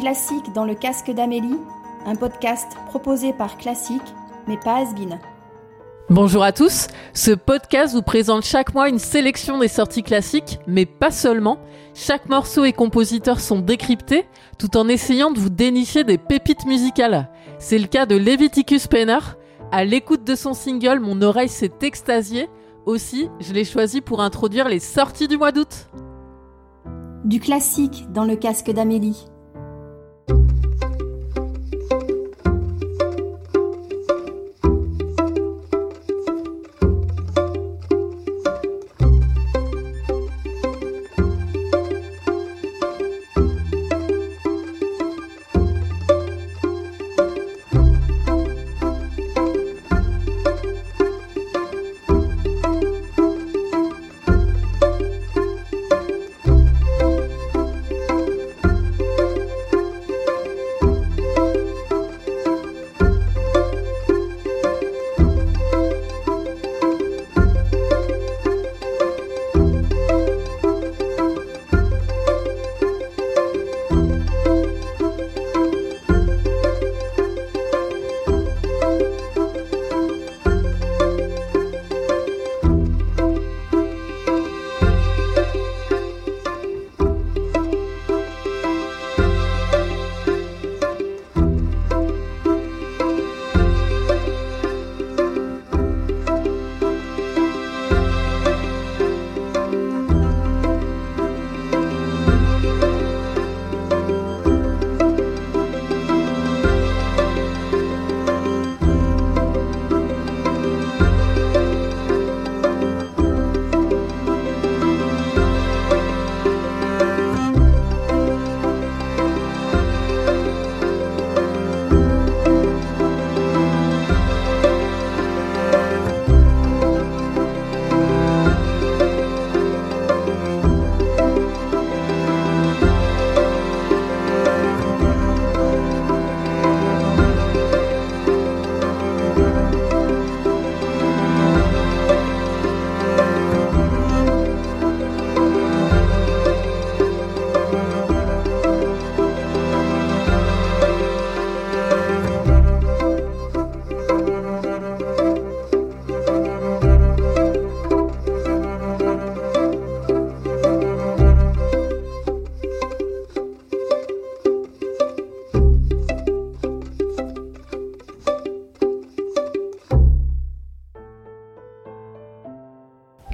classique dans le casque d'Amélie, un podcast proposé par Classique, mais pas Asbin. Bonjour à tous, ce podcast vous présente chaque mois une sélection des sorties classiques, mais pas seulement. Chaque morceau et compositeur sont décryptés, tout en essayant de vous dénicher des pépites musicales. C'est le cas de Leviticus Penner. À l'écoute de son single, mon oreille s'est extasiée. Aussi, je l'ai choisi pour introduire les sorties du mois d'août. Du classique dans le casque d'Amélie.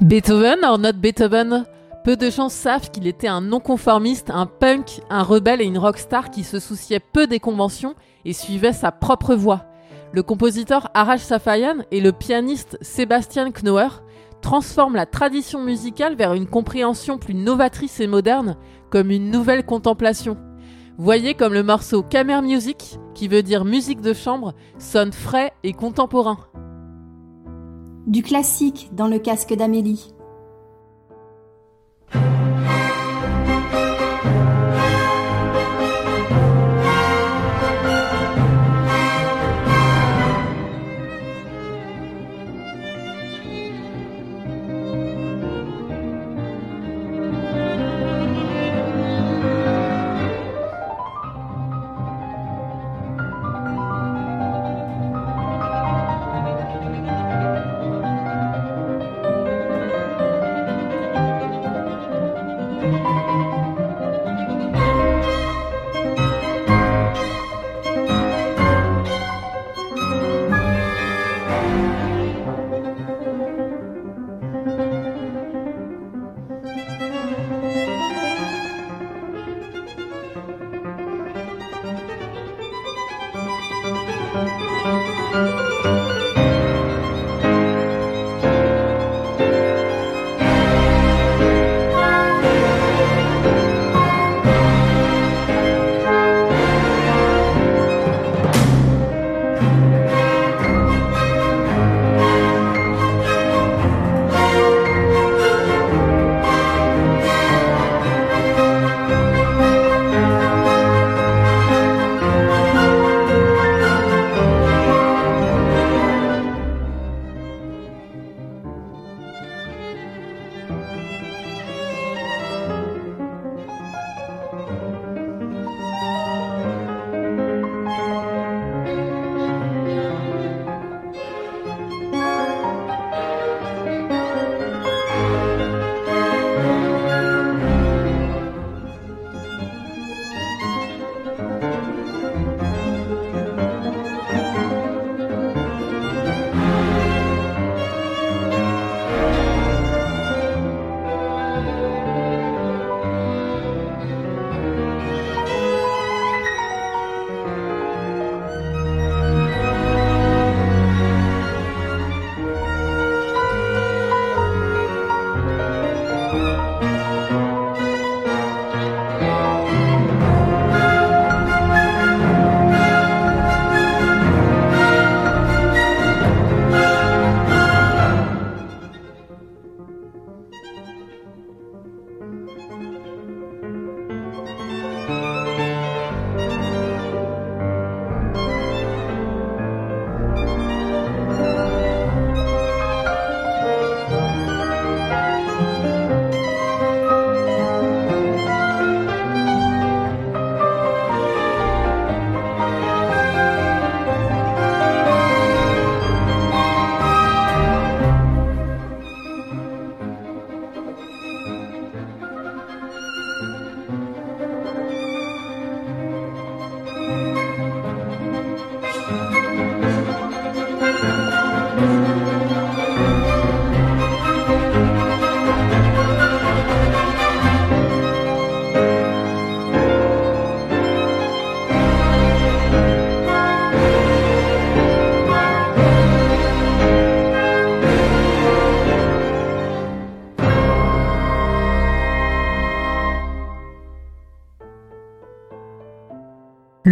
Beethoven, or not Beethoven Peu de gens savent qu'il était un non-conformiste, un punk, un rebelle et une rockstar qui se souciait peu des conventions et suivait sa propre voie. Le compositeur Arash Safayan et le pianiste Sébastien Knoer transforment la tradition musicale vers une compréhension plus novatrice et moderne, comme une nouvelle contemplation. Voyez comme le morceau Camera Music, qui veut dire musique de chambre, sonne frais et contemporain. Du classique dans le casque d'Amélie.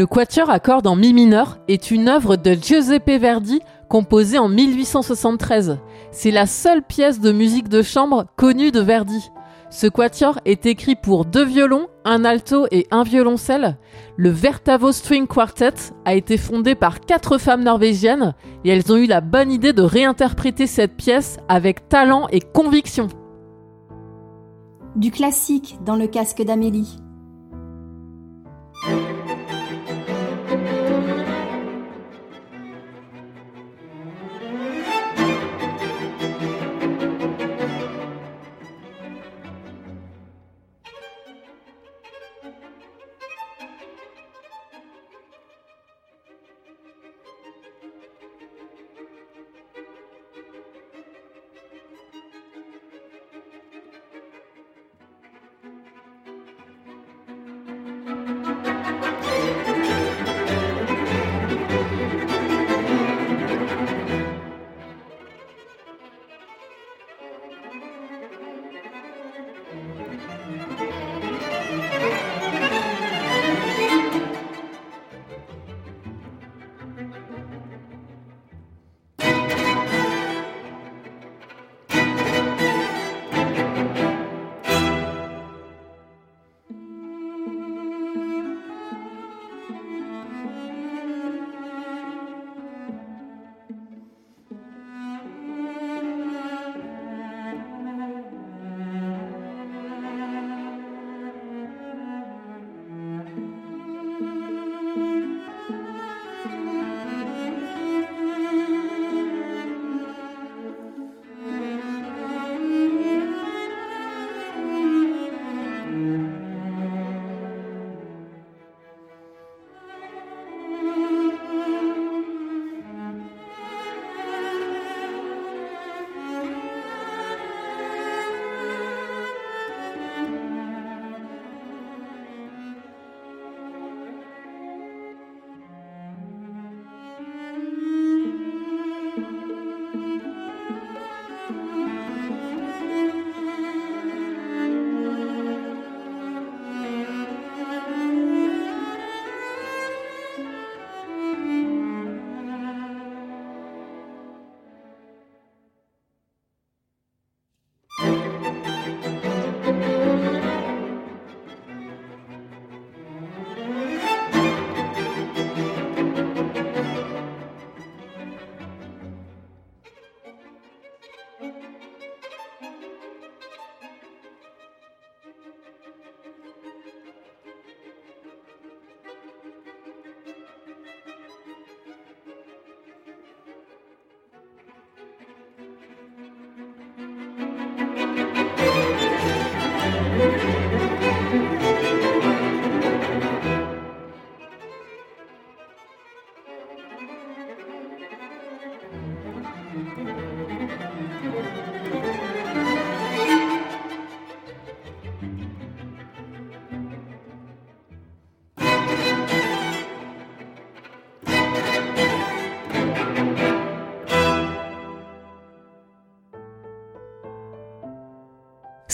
Le quatuor à cordes en mi mineur est une œuvre de Giuseppe Verdi composée en 1873. C'est la seule pièce de musique de chambre connue de Verdi. Ce quatuor est écrit pour deux violons, un alto et un violoncelle. Le Vertavo String Quartet a été fondé par quatre femmes norvégiennes et elles ont eu la bonne idée de réinterpréter cette pièce avec talent et conviction. Du classique dans le casque d'Amélie.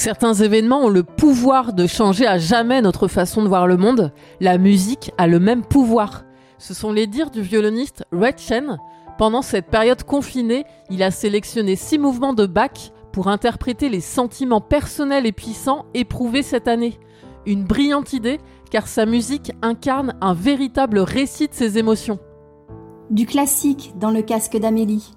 Certains événements ont le pouvoir de changer à jamais notre façon de voir le monde. La musique a le même pouvoir. Ce sont les dires du violoniste Red Chen. Pendant cette période confinée, il a sélectionné six mouvements de Bach pour interpréter les sentiments personnels et puissants éprouvés cette année. Une brillante idée, car sa musique incarne un véritable récit de ses émotions. Du classique dans le casque d'Amélie.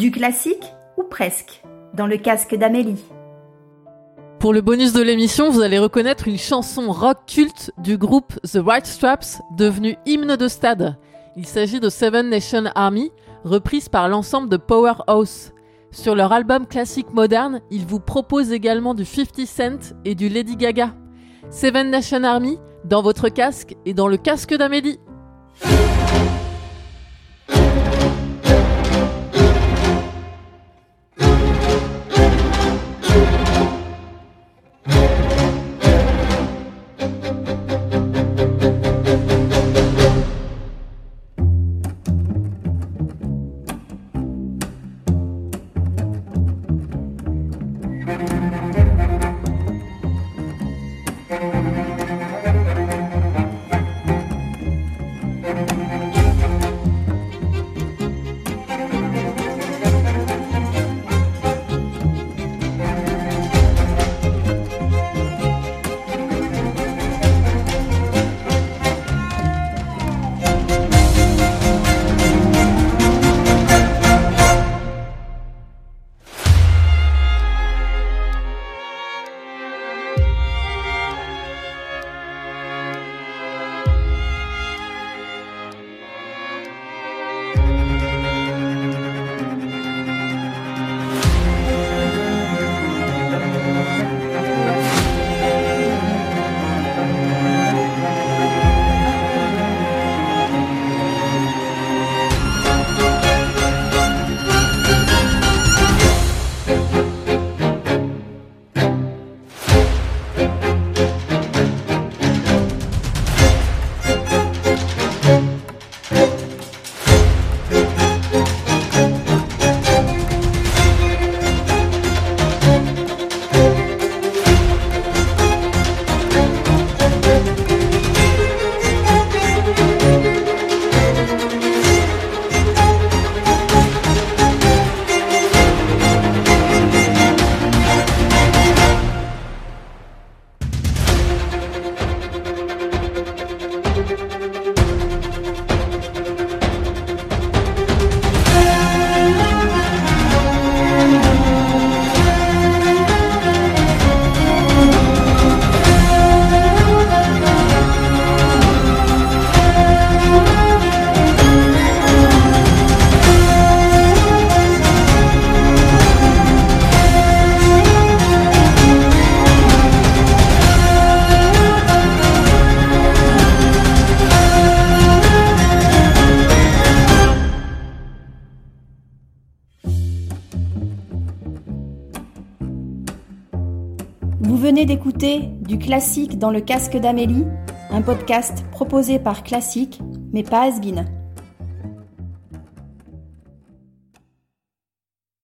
Du classique ou presque, dans le casque d'Amélie. Pour le bonus de l'émission, vous allez reconnaître une chanson rock culte du groupe The White Straps, devenue hymne de stade. Il s'agit de Seven Nation Army, reprise par l'ensemble de Powerhouse. Sur leur album classique moderne, ils vous proposent également du 50 Cent et du Lady Gaga. Seven Nation Army, dans votre casque et dans le casque d'Amélie. Classique dans le casque d'Amélie, un podcast proposé par Classique, mais pas Asbin.